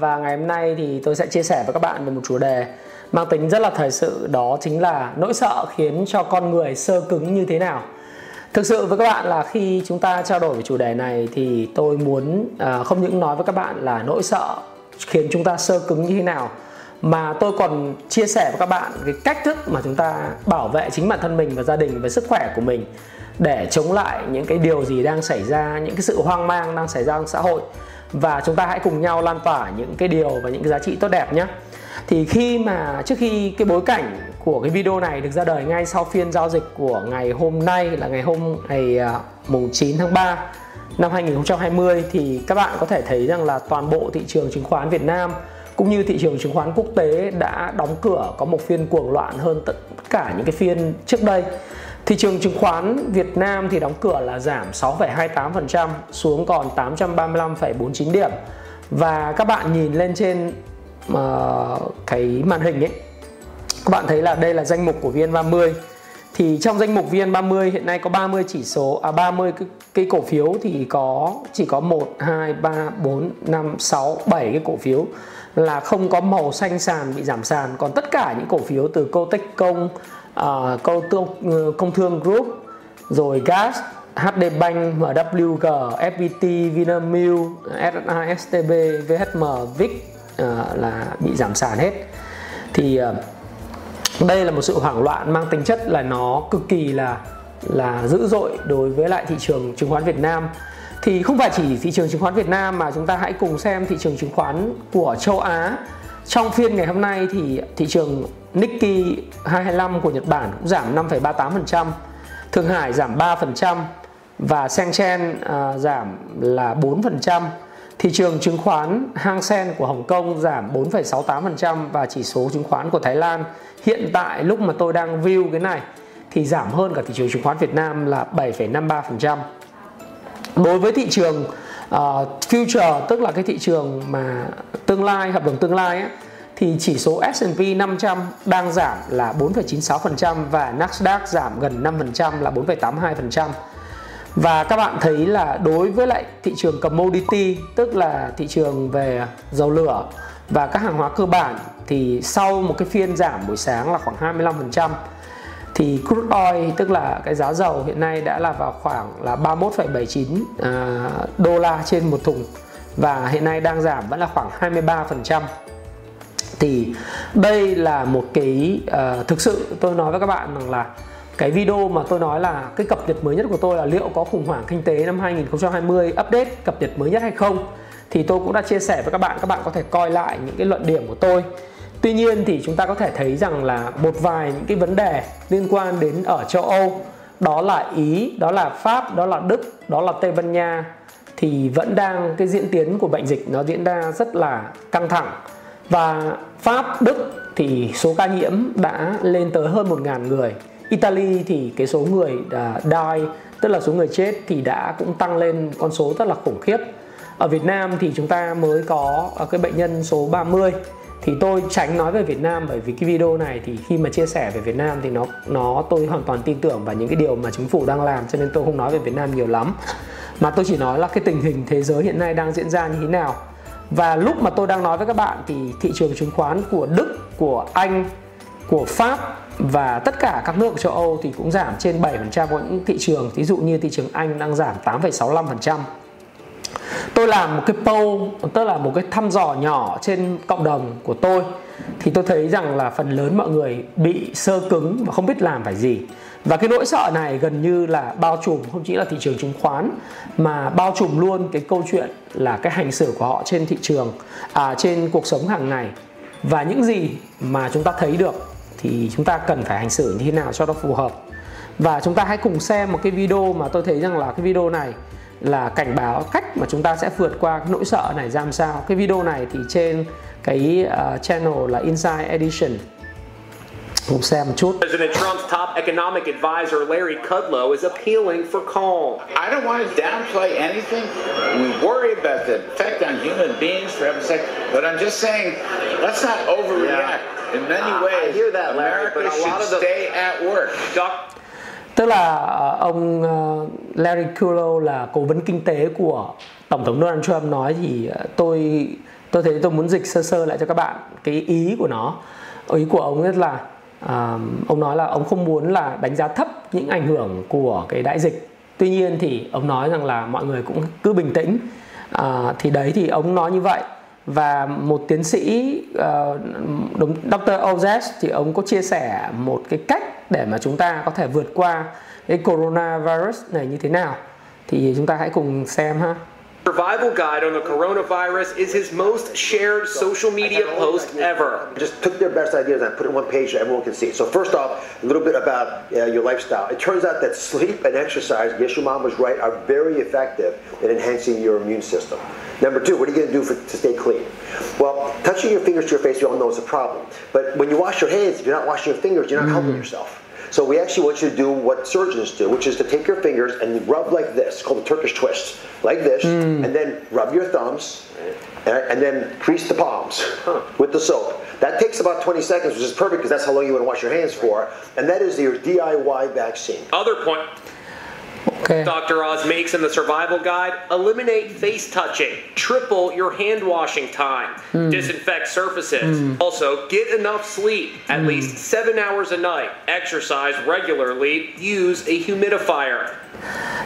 Và ngày hôm nay thì tôi sẽ chia sẻ với các bạn về một chủ đề mang tính rất là thời sự, đó chính là nỗi sợ khiến cho con người sơ cứng như thế nào. Thực sự với các bạn là khi chúng ta trao đổi về chủ đề này thì tôi muốn à, không những nói với các bạn là nỗi sợ khiến chúng ta sơ cứng như thế nào, mà tôi còn chia sẻ với các bạn cái cách thức mà chúng ta bảo vệ chính bản thân mình và gia đình và sức khỏe của mình để chống lại những cái điều gì đang xảy ra, những cái sự hoang mang đang xảy ra trong xã hội và chúng ta hãy cùng nhau lan tỏa những cái điều và những cái giá trị tốt đẹp nhé thì khi mà trước khi cái bối cảnh của cái video này được ra đời ngay sau phiên giao dịch của ngày hôm nay là ngày hôm, ngày à, mùng 9 tháng 3 năm 2020 thì các bạn có thể thấy rằng là toàn bộ thị trường chứng khoán Việt Nam cũng như thị trường chứng khoán quốc tế đã đóng cửa, có một phiên cuồng loạn hơn tất cả những cái phiên trước đây. Thị trường chứng khoán Việt Nam thì đóng cửa là giảm 6,28% xuống còn 835,49 điểm. Và các bạn nhìn lên trên uh, cái màn hình ấy các bạn thấy là đây là danh mục của VN30 thì trong danh mục VN30 hiện nay có 30 chỉ số à 30 cái, cái cổ phiếu thì có chỉ có 1 2 3 4 5 6 7 cái cổ phiếu là không có màu xanh sàn bị giảm sàn còn tất cả những cổ phiếu từ Cotechcom Ờ, uh, công thương ừ, công thương group rồi gas HD Bank, MWG, FPT, Vinamilk, SSI, STB, VHM, vic uh, là bị giảm sàn hết. Thì uh, đây là một sự hoảng loạn mang tính chất là nó cực kỳ là là dữ dội đối với lại thị trường chứng khoán Việt Nam thì không phải chỉ thị trường chứng khoán Việt Nam mà chúng ta hãy cùng xem thị trường chứng khoán của châu Á trong phiên ngày hôm nay thì thị trường Nikkei 225 của Nhật Bản cũng giảm 5,38%, Thượng Hải giảm 3% và Shenzhen uh, giảm là 4%. Thị trường chứng khoán Hang Seng của Hồng Kông giảm 4,68% và chỉ số chứng khoán của Thái Lan hiện tại lúc mà tôi đang view cái này thì giảm hơn cả thị trường chứng khoán Việt Nam là 7,53%. Đối với thị trường uh, future tức là cái thị trường mà tương lai hợp đồng tương lai ấy, thì chỉ số S&P 500 đang giảm là 4,96% và Nasdaq giảm gần 5% là 4,82%. Và các bạn thấy là đối với lại thị trường commodity tức là thị trường về dầu lửa và các hàng hóa cơ bản thì sau một cái phiên giảm buổi sáng là khoảng 25% thì crude oil tức là cái giá dầu hiện nay đã là vào khoảng là 31,79 à, đô la trên một thùng và hiện nay đang giảm vẫn là khoảng 23% thì đây là một cái uh, thực sự tôi nói với các bạn rằng là cái video mà tôi nói là cái cập nhật mới nhất của tôi là liệu có khủng hoảng kinh tế năm 2020 update cập nhật mới nhất hay không thì tôi cũng đã chia sẻ với các bạn. Các bạn có thể coi lại những cái luận điểm của tôi. Tuy nhiên thì chúng ta có thể thấy rằng là một vài những cái vấn đề liên quan đến ở châu Âu đó là Ý, đó là Pháp, đó là Đức, đó là Tây Ban Nha thì vẫn đang cái diễn tiến của bệnh dịch nó diễn ra rất là căng thẳng và Pháp, Đức thì số ca nhiễm đã lên tới hơn 1.000 người. Italy thì cái số người uh, die tức là số người chết thì đã cũng tăng lên con số rất là khủng khiếp. Ở Việt Nam thì chúng ta mới có ờ, cái bệnh nhân số 30 thì tôi tránh nói về Việt Nam bởi vì cái video này thì khi mà chia sẻ về Việt Nam thì nó nó tôi hoàn toàn tin tưởng vào những cái điều mà chính phủ đang làm cho nên tôi không nói về Việt Nam nhiều lắm. Mà tôi chỉ nói là cái tình hình thế giới hiện nay đang diễn ra như thế nào và lúc mà tôi đang nói với các bạn thì thị trường chứng khoán của Đức, của Anh, của Pháp và tất cả các nước châu Âu thì cũng giảm trên 7% có những thị trường. Ví dụ như thị trường Anh đang giảm 8,65% tôi làm một cái poll tức là một cái thăm dò nhỏ trên cộng đồng của tôi. Thì tôi thấy rằng là phần lớn mọi người bị sơ cứng và không biết làm phải gì và cái nỗi sợ này gần như là bao trùm không chỉ là thị trường chứng khoán mà bao trùm luôn cái câu chuyện là cái hành xử của họ trên thị trường à, trên cuộc sống hàng ngày. Và những gì mà chúng ta thấy được thì chúng ta cần phải hành xử như thế nào cho nó phù hợp. Và chúng ta hãy cùng xem một cái video mà tôi thấy rằng là cái video này là cảnh báo cách mà chúng ta sẽ vượt qua cái nỗi sợ này ra làm sao. Cái video này thì trên cái uh, channel là Inside Edition cùng xem một chút President Trump's top economic advisor Larry Kudlow is appealing for calm. I don't want to downplay anything. We worry about the effect on human beings for heaven's sake, but I'm just saying, let's not overreact. In many I- I ways, hear that, Larry, America but a should lot of the- stay at work. Doc, tức là ờ, ông ờ, Larry Kudlow là cố vấn kinh tế của tổng thống Donald Trump nói thì ờ, tôi tôi thấy tôi muốn dịch sơ sơ lại cho các bạn cái ý của nó ý của ông rất là ông nói là ông không muốn là đánh giá thấp những ảnh hưởng của cái đại dịch tuy nhiên thì ông nói rằng là mọi người cũng cứ bình tĩnh à, thì đấy thì ông nói như vậy và một tiến sĩ uh, đúng Dr. Ozes thì ông có chia sẻ một cái cách để mà chúng ta có thể vượt qua cái coronavirus này như thế nào thì chúng ta hãy cùng xem ha. Survival guide on the coronavirus is his most shared social media post ever. just took their best ideas and put it on one page so everyone can see. So first off, a little bit about uh, your lifestyle. It turns out that sleep and exercise, yes, your mom was right, are very effective in enhancing your immune system. Number two, what are you going to do for, to stay clean? Well, touching your fingers to your face, we all know is a problem. But when you wash your hands, if you're not washing your fingers, you're not helping yourself. So we actually want you to do what surgeons do, which is to take your fingers and rub like this, called the Turkish twist, like this, hmm. and then rub your thumbs, and, and then crease the palms with the soap. That takes about 20 seconds, which is perfect because that's how long you want to wash your hands for. And that is your DIY vaccine. Other point Ok. Dr. Oz makes in the survival guide eliminate face touching, triple your hand washing time, hmm. disinfect surfaces. Hmm. Also, get enough sleep, at hmm. least seven hours a night, exercise regularly, use a humidifier.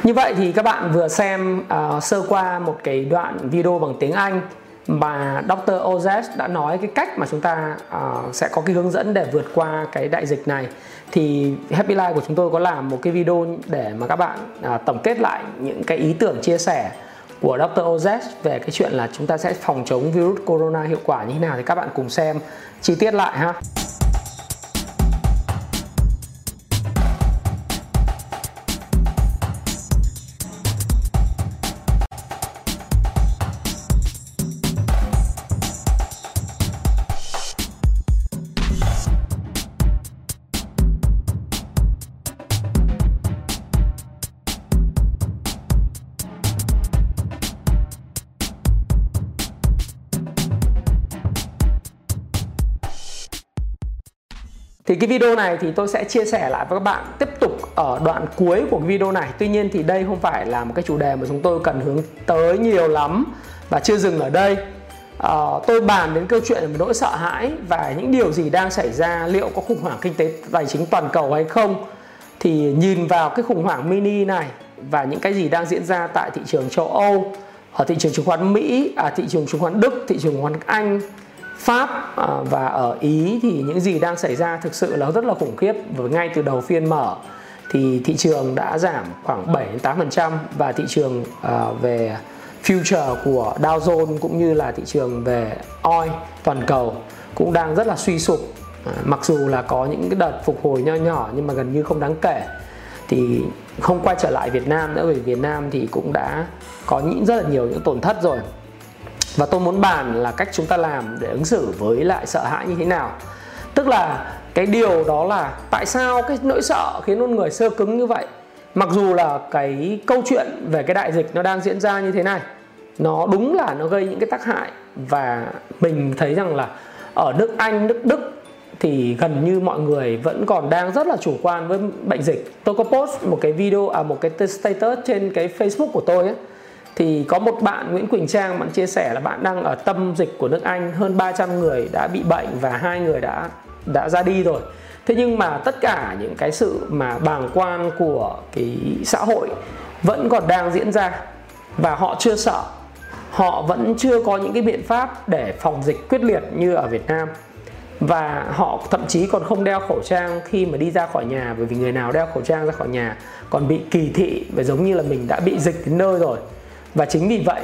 Như vậy thì các bạn vừa xem ờ, sơ qua một cái đoạn video bằng tiếng Anh mà Dr. Ozes đã nói cái cách mà chúng ta uh, sẽ có cái hướng dẫn để vượt qua cái đại dịch này thì Happy Life của chúng tôi có làm một cái video để mà các bạn uh, tổng kết lại những cái ý tưởng chia sẻ của Dr. Ozes về cái chuyện là chúng ta sẽ phòng chống virus corona hiệu quả như thế nào thì các bạn cùng xem chi tiết lại ha. Thì cái video này thì tôi sẽ chia sẻ lại với các bạn tiếp tục ở đoạn cuối của cái video này. Tuy nhiên thì đây không phải là một cái chủ đề mà chúng tôi cần hướng tới nhiều lắm và chưa dừng ở đây. à, tôi bàn đến câu chuyện về nỗi sợ hãi và những điều gì đang xảy ra liệu có khủng hoảng kinh tế tài chính toàn cầu hay không thì nhìn vào cái khủng hoảng mini này và những cái gì đang diễn ra tại thị trường châu Âu ở thị trường chứng khoán Mỹ, à, thị trường chứng khoán Đức, thị trường chứng khoán Anh, Pháp ờ, và ở Ý thì những gì đang xảy ra thực sự là rất là khủng khiếp. Và ngay từ đầu phiên mở thì thị trường đã giảm khoảng 7 đến 8% và thị trường ờ, về future của Dow Jones cũng như là thị trường về oil, toàn cầu cũng đang rất là suy sụp. Ờ, mặc dù là có những cái đợt phục hồi nho nhỏ nhưng mà gần như không đáng kể. Thì không quay trở lại Việt Nam nữa vì Việt Nam thì cũng đã có những rất là nhiều những tổn thất rồi và tôi muốn bàn là cách chúng ta làm để ứng xử với lại sợ hãi như thế nào. Tức là cái điều đó là tại sao cái nỗi sợ khiến con người sơ cứng như vậy? Mặc dù là cái câu chuyện về cái đại dịch nó đang diễn ra như thế này nó đúng là nó gây những cái tác hại và mình thấy rằng là ở nước Anh, nước Đức thì gần như mọi người vẫn còn đang rất là chủ quan với bệnh dịch. Tôi có post một cái video à một cái status trên cái Facebook của tôi ấy thì có một bạn Nguyễn Quỳnh Trang bạn chia sẻ là bạn đang ở tâm dịch của nước Anh, hơn 300 người đã bị bệnh và hai người đã đã ra đi rồi. Thế nhưng mà tất cả những cái sự mà bàng quan của cái xã hội vẫn còn đang diễn ra và họ chưa sợ. Họ vẫn chưa có những cái biện pháp để phòng dịch quyết liệt như ở Việt Nam và họ thậm chí còn không đeo khẩu trang khi mà đi ra khỏi nhà, bởi vì người nào đeo khẩu trang ra khỏi nhà còn bị kỳ thị và giống như là mình đã bị dịch đến nơi rồi và chính vì vậy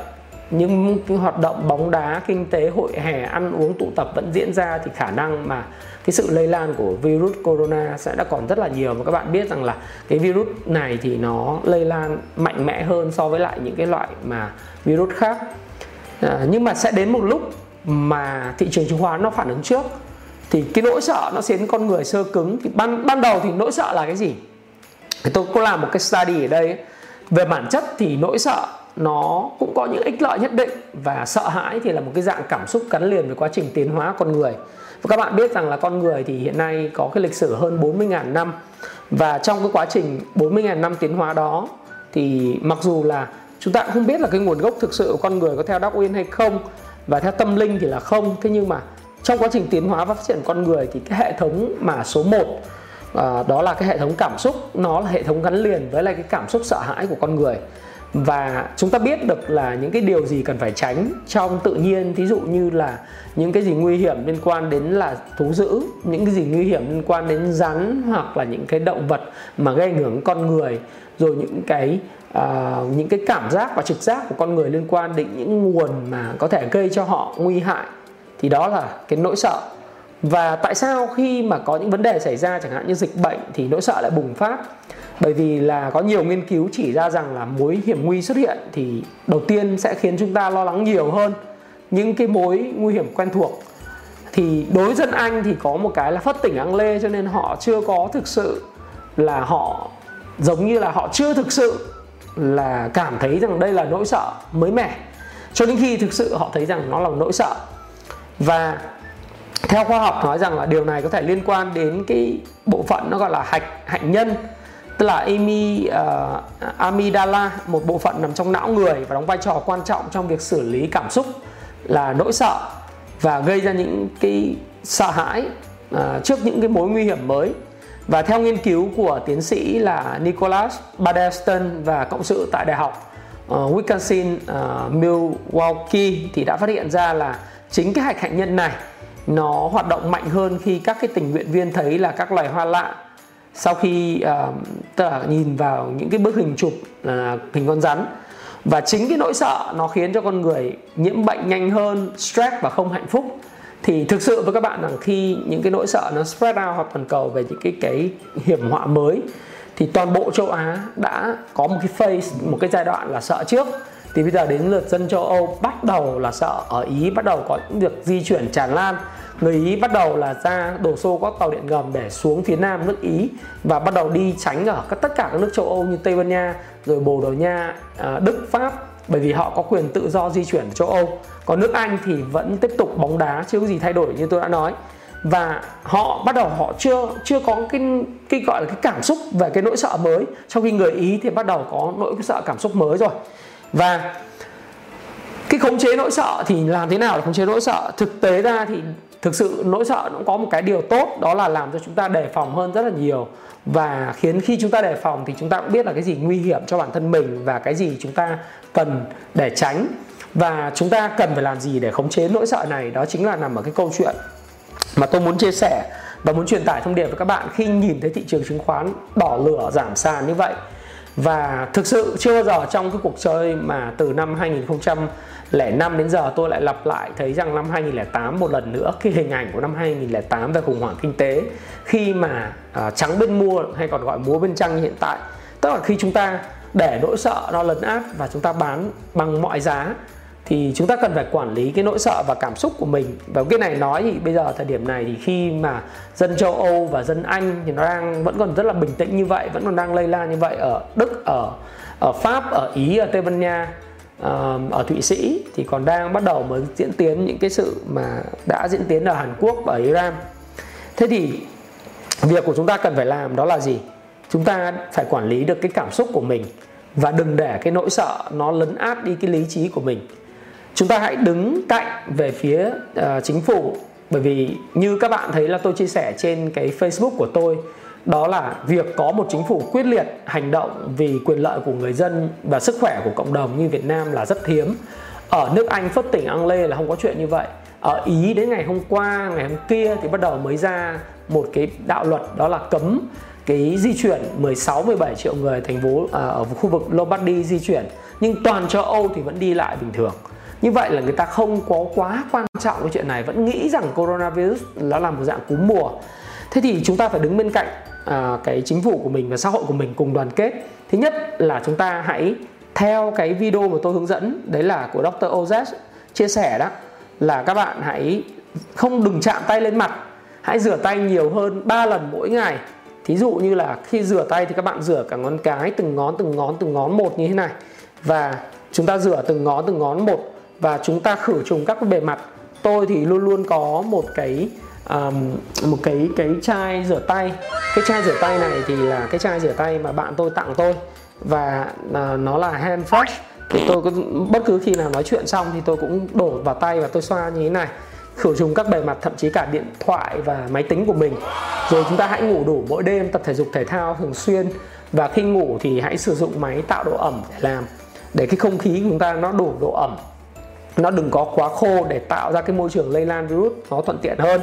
những cái hoạt động bóng đá kinh tế hội hè ăn uống tụ tập vẫn diễn ra thì khả năng mà cái sự lây lan của virus corona sẽ đã còn rất là nhiều. Và các bạn biết rằng là cái virus này thì nó lây lan mạnh mẽ hơn so với lại những cái loại mà virus khác. À, nhưng mà sẽ đến một lúc mà thị trường chứng khoán nó phản ứng trước thì cái nỗi sợ nó khiến con người sơ cứng. Thì ban ban đầu thì nỗi sợ là cái gì? Thì tôi có làm một cái study ở đây. Về bản chất thì nỗi sợ nó cũng có những ích lợi nhất định và sợ hãi thì là một cái dạng cảm xúc gắn liền với quá trình tiến hóa con người. Và các bạn biết rằng là con người thì hiện nay có cái lịch sử hơn 40.000 năm và trong cái quá trình 40.000 năm tiến hóa đó thì mặc dù là chúng ta cũng không biết là cái nguồn gốc thực sự của con người có theo Darwin hay không và theo tâm linh thì là không. Thế nhưng mà trong quá trình tiến hóa và phát triển con người thì cái hệ thống mà số 1 à, ờ, đó là cái hệ thống cảm xúc nó là hệ thống gắn liền với lại cái cảm xúc sợ hãi của con người và chúng ta biết được là những cái điều gì cần phải tránh trong tự nhiên thí dụ như là những cái gì nguy hiểm liên quan đến là thú dữ những cái gì nguy hiểm liên quan đến rắn hoặc là những cái động vật mà gây ảnh hưởng con người rồi những cái uh, những cái cảm giác và trực giác của con người liên quan đến những nguồn mà có thể gây cho họ nguy hại thì đó là cái nỗi sợ. Và tại sao khi mà có những vấn đề xảy ra chẳng hạn như dịch bệnh thì nỗi sợ lại bùng phát? Bởi vì là có nhiều nghiên cứu chỉ ra rằng là mối hiểm nguy xuất hiện thì đầu tiên sẽ khiến chúng ta lo lắng nhiều hơn những cái mối nguy hiểm quen thuộc. Thì đối với dân Anh thì có một cái là phất tỉnh ăn lê cho nên họ chưa có thực sự là họ, giống như là họ chưa thực sự là cảm thấy rằng đây là nỗi sợ mới mẻ. Cho đến khi thực sự họ thấy rằng nó là nỗi sợ. Và theo khoa học nói rằng là điều này có thể liên quan đến cái bộ phận nó gọi là hạch, hạnh nhân tức là amy, ờ, uh, amygdala một bộ phận nằm trong não người và đóng vai trò quan trọng trong việc xử lý cảm xúc là nỗi sợ và gây ra những cái sợ hãi uh, trước những cái mối nguy hiểm mới. Và theo nghiên cứu của tiến sĩ là Nicholas Baderston và cộng sự tại đại học uh, Wisconsin uh, Milwaukee thì đã phát hiện ra là chính cái hạch hạnh nhân này nó hoạt động mạnh hơn khi các cái tình nguyện viên thấy là các loài hoa lạ sau khi uh, tức là nhìn vào những cái bức hình chụp là hình con rắn và chính cái nỗi sợ nó khiến cho con người nhiễm bệnh nhanh hơn stress và không hạnh phúc thì thực sự với các bạn rằng khi những cái nỗi sợ nó spread out hoặc toàn cầu về những cái cái hiểm họa mới thì toàn bộ châu Á đã có một cái phase một cái giai đoạn là sợ trước. Thì bây giờ đến lượt dân châu Âu bắt đầu là sợ ở Ý bắt đầu có những việc di chuyển tràn lan người Ý bắt đầu là ra đổ xô các tàu điện ngầm để xuống phía nam nước Ý và bắt đầu đi tránh ở các tất cả các nước châu Âu như Tây Ban Nha, rồi Bồ Đào Nha à, Đức, Pháp. Bởi vì họ có quyền tự do di chuyển ở châu Âu. Còn nước Anh thì vẫn tiếp tục bóng đá, chưa có gì thay đổi như tôi đã nói. Và họ bắt đầu họ chưa chưa có cái cái gọi là cái cảm xúc về cái nỗi sợ mới. Trong khi người Ý thì bắt đầu có nỗi sợ cảm xúc mới rồi. Và cái khống chế nỗi sợ thì làm thế nào để khống chế nỗi sợ? Thực tế ra thì thực sự nỗi sợ nó cũng có một cái điều tốt, đó là làm cho chúng ta đề phòng hơn rất là nhiều. Và khiến khi chúng ta đề phòng thì chúng ta cũng biết là cái gì nguy hiểm cho bản thân mình và cái gì chúng ta cần để tránh. Và chúng ta cần phải làm gì để khống chế nỗi sợ này? Đó chính là nằm ở cái câu chuyện mà tôi muốn chia sẻ và muốn truyền tải thông điệp với các bạn khi nhìn thấy thị trường chứng khoán đỏ lửa giảm sàn như vậy. Và thực sự chưa bao giờ trong cái cuộc chơi mà từ năm 2000 2005 đến giờ tôi lại lặp lại thấy rằng năm 2008 một lần nữa cái hình ảnh của năm 2008 về khủng hoảng kinh tế khi mà à, trắng bên mua hay còn gọi múa bên trăng như hiện tại. Tức là khi chúng ta để nỗi sợ nó lấn áp và chúng ta bán bằng mọi giá thì chúng ta cần phải quản lý cái nỗi sợ và cảm xúc của mình. Và cái này nói thì bây giờ thời điểm này thì khi mà dân châu Âu và dân Anh thì nó đang vẫn còn rất là bình tĩnh như vậy vẫn còn đang lây lan như vậy ở Đức ở ở Pháp ở Ý ở Tây Ban Nha ở Thụy Sĩ thì còn đang bắt đầu mới diễn tiến những cái sự mà đã diễn tiến ở Hàn Quốc và Iran. Thế thì việc của chúng ta cần phải làm đó là gì? Chúng ta phải quản lý được cái cảm xúc của mình và đừng để cái nỗi sợ nó lấn át đi cái lý trí của mình. Chúng ta hãy đứng cạnh về phía uh, chính phủ bởi vì như các bạn thấy là tôi chia sẻ trên cái Facebook của tôi đó là việc có một chính phủ quyết liệt hành động vì quyền lợi của người dân và sức khỏe của cộng đồng như Việt Nam là rất hiếm. Ở nước Anh phất tỉnh Ang Lê là không có chuyện như vậy. Ở Ý đến ngày hôm qua ngày hôm kia thì bắt đầu mới ra một cái đạo luật đó là cấm cái di chuyển 16 17 triệu người thành phố à, ở khu vực Lombardy di chuyển. Nhưng toàn châu Âu thì vẫn đi lại bình thường. Như vậy là người ta không có quá quan trọng cái chuyện này vẫn nghĩ rằng coronavirus nó là một dạng cúm mùa. Thế thì chúng ta phải đứng bên cạnh à, cái chính phủ của mình và xã hội của mình cùng đoàn kết. Thứ nhất là chúng ta hãy theo cái video mà tôi hướng dẫn đấy là của Dr. Oz chia sẻ đó là các bạn hãy không đừng chạm tay lên mặt hãy rửa tay nhiều hơn 3 lần mỗi ngày. Thí dụ như là khi rửa tay thì các bạn rửa cả ngón cái từng ngón từng ngón từng ngón một như thế này. Và chúng ta rửa từng ngón từng ngón một và chúng ta khử trùng các bề mặt. Tôi thì luôn luôn có một cái um, một cái cái chai rửa tay. Cái chai rửa tay này thì là cái chai rửa tay mà bạn tôi tặng tôi. Và uh, nó là hand fresh. Thì tôi cứ, bất cứ khi nào nói chuyện xong thì tôi cũng đổ vào tay và tôi xoa như thế này. Khử trùng các bề mặt thậm chí cả điện thoại và máy tính của mình. Rồi chúng ta hãy ngủ đủ mỗi đêm tập thể dục thể thao thường xuyên. Và khi ngủ thì hãy sử dụng máy tạo độ ẩm để làm. Để cái không khí của chúng ta nó đủ độ ẩm. Nó đừng có quá khô để tạo ra cái môi trường lây lan virus nó thuận tiện hơn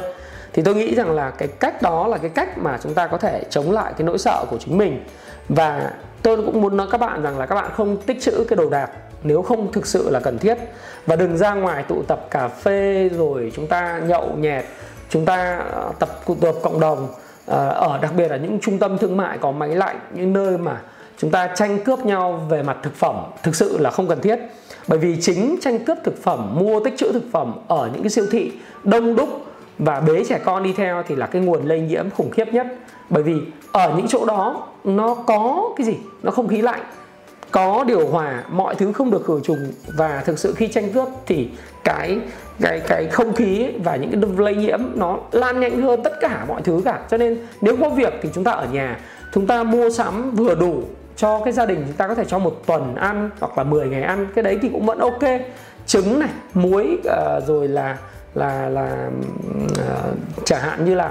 thì tôi nghĩ rằng là cái cách đó là cái cách mà chúng ta có thể chống lại cái nỗi sợ của chính mình. Và tôi cũng muốn nói các bạn rằng là các bạn không tích trữ cái đồ đạc nếu không thực sự là cần thiết. Và đừng ra ngoài tụ tập cà phê rồi chúng ta nhậu nhẹt, chúng ta ờ, tập tụ tập cộng đồng. Ờ, ở đặc biệt là những trung tâm thương mại có máy lạnh, những nơi mà chúng ta tranh cướp nhau về mặt thực phẩm thực sự là không cần thiết. Bởi vì chính tranh cướp thực phẩm, mua tích trữ thực phẩm ở những cái siêu thị đông đúc và bế trẻ con đi theo thì là cái nguồn lây nhiễm khủng khiếp nhất. Bởi vì ở những chỗ đó nó có cái gì? Nó không khí lạnh có điều hòa mọi thứ không được khử trùng. Và thực sự khi tranh cướp thì cái cái cái không khí và những cái lây nhiễm nó lan nhanh hơn tất cả mọi thứ cả. Cho nên nếu có việc thì chúng ta ở nhà chúng ta mua sắm vừa đủ cho cái gia đình. Chúng ta có thể cho một tuần ăn hoặc là 10 ngày ăn cái đấy thì cũng vẫn ok. Trứng này muối uh, rồi là là là uh, chẳng hạn như là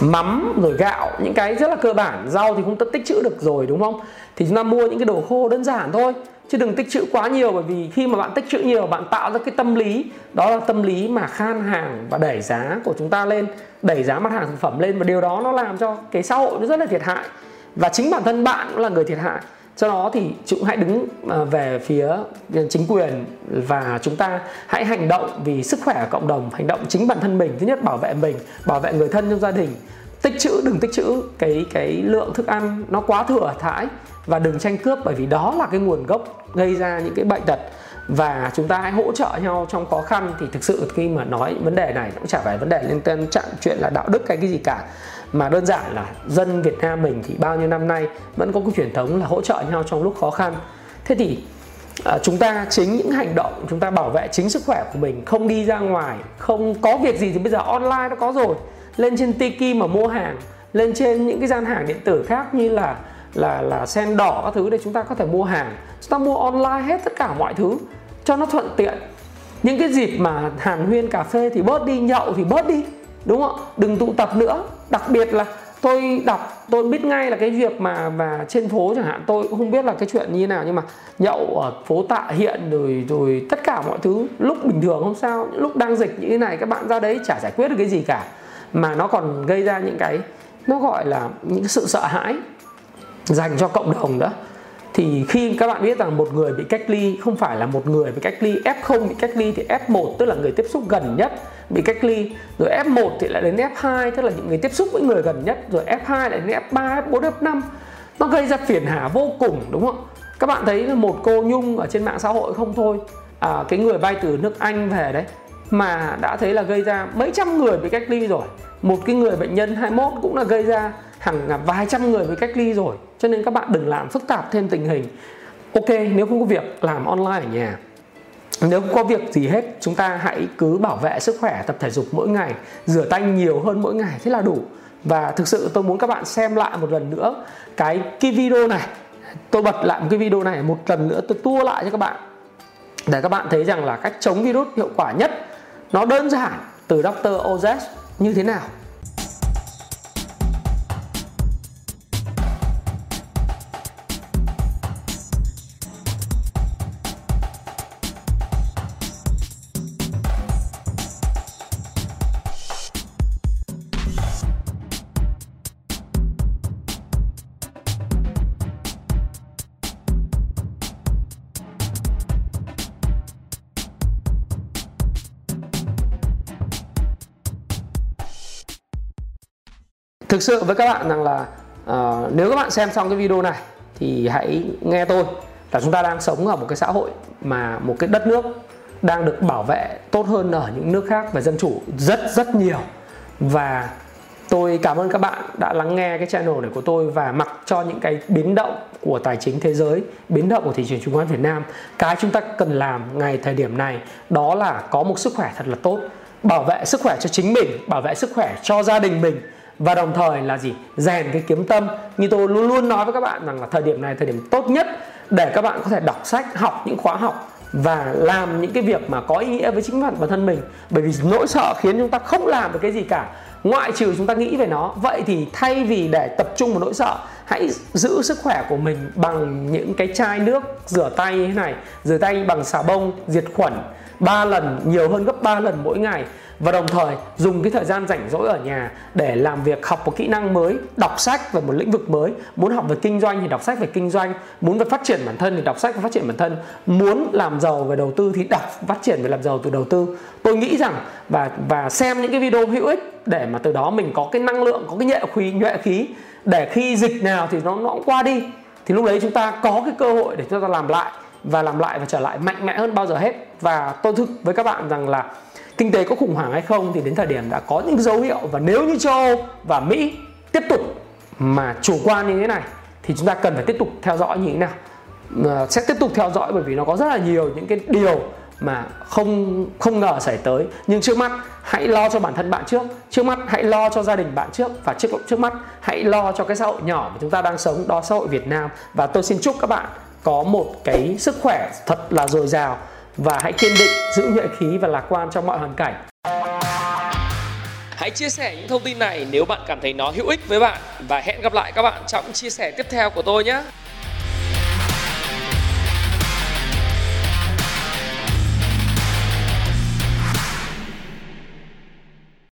mắm rồi gạo những cái rất là cơ bản rau thì cũng tất tích trữ được rồi đúng không? Thì chúng ta mua những cái đồ khô đơn giản thôi chứ đừng tích trữ quá nhiều bởi vì khi mà bạn tích trữ nhiều bạn tạo ra cái tâm lý đó là tâm lý mà khan hàng và đẩy giá của chúng ta lên đẩy giá mặt hàng thực phẩm lên và điều đó nó làm cho cái xã hội nó rất là thiệt hại. Và chính bản thân bạn cũng là người thiệt hại do đó thì chúng hãy đứng à, về phía chính quyền và chúng ta hãy hành động vì sức khỏe của cộng đồng, hành động chính bản thân mình, thứ nhất bảo vệ mình, bảo vệ người thân trong gia đình. Tích trữ, đừng tích trữ cái cái lượng thức ăn nó quá thừa thải và đừng tranh cướp bởi vì đó là cái nguồn gốc gây ra những cái bệnh tật. Và chúng ta hãy hỗ trợ nhau trong khó khăn. Thì thực sự khi mà nói vấn đề này cũng chả phải vấn đề liên quan chặn chuyện là đạo đức hay cái gì cả mà đơn giản là dân Việt Nam mình thì bao nhiêu năm nay vẫn có cái truyền thống là hỗ trợ nhau trong lúc khó khăn. Thế thì à, chúng ta chính những hành động chúng ta bảo vệ chính sức khỏe của mình không đi ra ngoài không có việc gì thì bây giờ online nó có rồi. Lên trên Tiki mà mua hàng lên trên những cái gian hàng điện tử khác như là là là sen đỏ các thứ để chúng ta có thể mua hàng. Chúng ta mua online hết tất cả mọi thứ cho nó thuận tiện. Những cái dịp mà hàn huyên cà phê thì bớt đi nhậu thì bớt đi đúng không? Đừng tụ tập nữa. Đặc biệt là tôi đọc, tôi biết ngay là cái việc mà và trên phố chẳng hạn, tôi cũng không biết là cái chuyện như thế nào, nhưng mà nhậu ở phố tạ hiện rồi rồi tất cả mọi thứ, lúc bình thường không sao những lúc đang dịch như thế này, các bạn ra đấy chả giải quyết được cái gì cả. Mà nó còn gây ra những cái, nó gọi là những sự sợ hãi dành cho cộng đồng đó thì khi các bạn biết rằng một người bị cách ly không phải là một người bị cách ly F0 bị cách ly thì F1 tức là người tiếp xúc gần nhất bị cách ly. Rồi F1 thì lại đến F2 tức là những người tiếp xúc với người gần nhất. Rồi F2 lại đến F3 F4 F5 nó gây ra phiền hà vô cùng đúng không? Các bạn thấy là một cô Nhung ở trên mạng xã hội không thôi. À, cái người bay từ nước Anh về đấy mà đã thấy là gây ra mấy trăm người bị cách ly rồi. Một cái người bệnh nhân 21 cũng là gây ra hàng vài trăm người bị cách ly rồi. Cho nên các bạn đừng làm phức tạp thêm tình hình. Ok nếu không có việc làm online ở nhà nếu không có việc gì hết, chúng ta hãy cứ bảo vệ sức khỏe tập thể dục mỗi ngày, rửa tay nhiều hơn mỗi ngày thế là đủ. Và thực sự tôi muốn các bạn xem lại một lần nữa cái cái video này. Tôi bật lại một cái video này một lần nữa, tôi tua lại cho các bạn. Để các bạn thấy rằng là cách chống virus hiệu quả nhất, nó đơn giản từ Dr. Ozes như thế nào. Thực sự với các bạn rằng là uh, nếu các bạn xem xong cái video này thì hãy nghe tôi là chúng ta đang sống ở một cái xã hội mà một cái đất nước đang được bảo vệ tốt hơn ở những nước khác về dân chủ rất rất nhiều. Và tôi cảm ơn các bạn đã lắng nghe cái channel này của tôi và mặc cho những cái biến động của tài chính thế giới biến động của thị trường chứng khoán Việt Nam. Cái chúng ta cần làm ngày thời điểm này đó là có một sức khỏe thật là tốt bảo vệ sức khỏe cho chính mình bảo vệ sức khỏe cho gia đình mình và đồng thời là gì? Rèn cái kiếm tâm. Như tôi luôn luôn nói với các bạn rằng là thời điểm này thời điểm tốt nhất để các bạn có thể đọc sách, học những khóa học và làm những cái việc mà có ý nghĩa với chính bản thân mình. Bởi vì nỗi sợ khiến chúng ta không làm được cái gì cả. Ngoại trừ chúng ta nghĩ về nó. Vậy thì thay vì để tập trung vào nỗi sợ, hãy giữ sức khỏe của mình bằng những cái chai nước rửa tay như thế này. Rửa tay bằng xà bông, diệt khuẩn 3 lần, nhiều hơn gấp 3 lần mỗi ngày và đồng thời dùng cái thời gian rảnh rỗi ở nhà để làm việc, học một kỹ năng mới, đọc sách về một lĩnh vực mới. Muốn học về kinh doanh thì đọc sách về kinh doanh, muốn về phát triển bản thân thì đọc sách về phát triển bản thân. Muốn làm giàu về đầu tư thì đọc, phát triển về làm giàu từ đầu tư. Tôi nghĩ rằng và và xem những cái video hữu ích để mà từ đó mình có cái năng lượng, có cái nhẹ khí, nhuệ khí để khi dịch nào thì nó nó cũng qua đi. Thì lúc đấy chúng ta có cái cơ hội để chúng ta làm lại và làm lại và trở lại mạnh mẽ hơn bao giờ hết. Và tôi thực với các bạn rằng là kinh tế có khủng hoảng hay không thì đến thời điểm đã có những dấu hiệu và nếu như châu Âu và Mỹ tiếp tục mà chủ quan như thế này thì chúng ta cần phải tiếp tục theo dõi như thế nào. À, sẽ tiếp tục theo dõi bởi vì nó có rất là nhiều những cái điều mà không không ngờ xảy tới. Nhưng trước mắt hãy lo cho bản thân bạn trước. Trước mắt hãy lo cho gia đình bạn trước. Và trước trước mắt hãy lo cho cái xã hội nhỏ mà chúng ta đang sống đó xã hội Việt Nam. Và tôi xin chúc các bạn có một cái sức khỏe thật là dồi dào và hãy kiên định giữ nhuệ khí và lạc quan trong mọi hoàn cảnh. Hãy chia sẻ những thông tin này nếu bạn cảm thấy nó hữu ích với bạn và hẹn gặp lại các bạn trong chia sẻ tiếp theo của tôi nhé.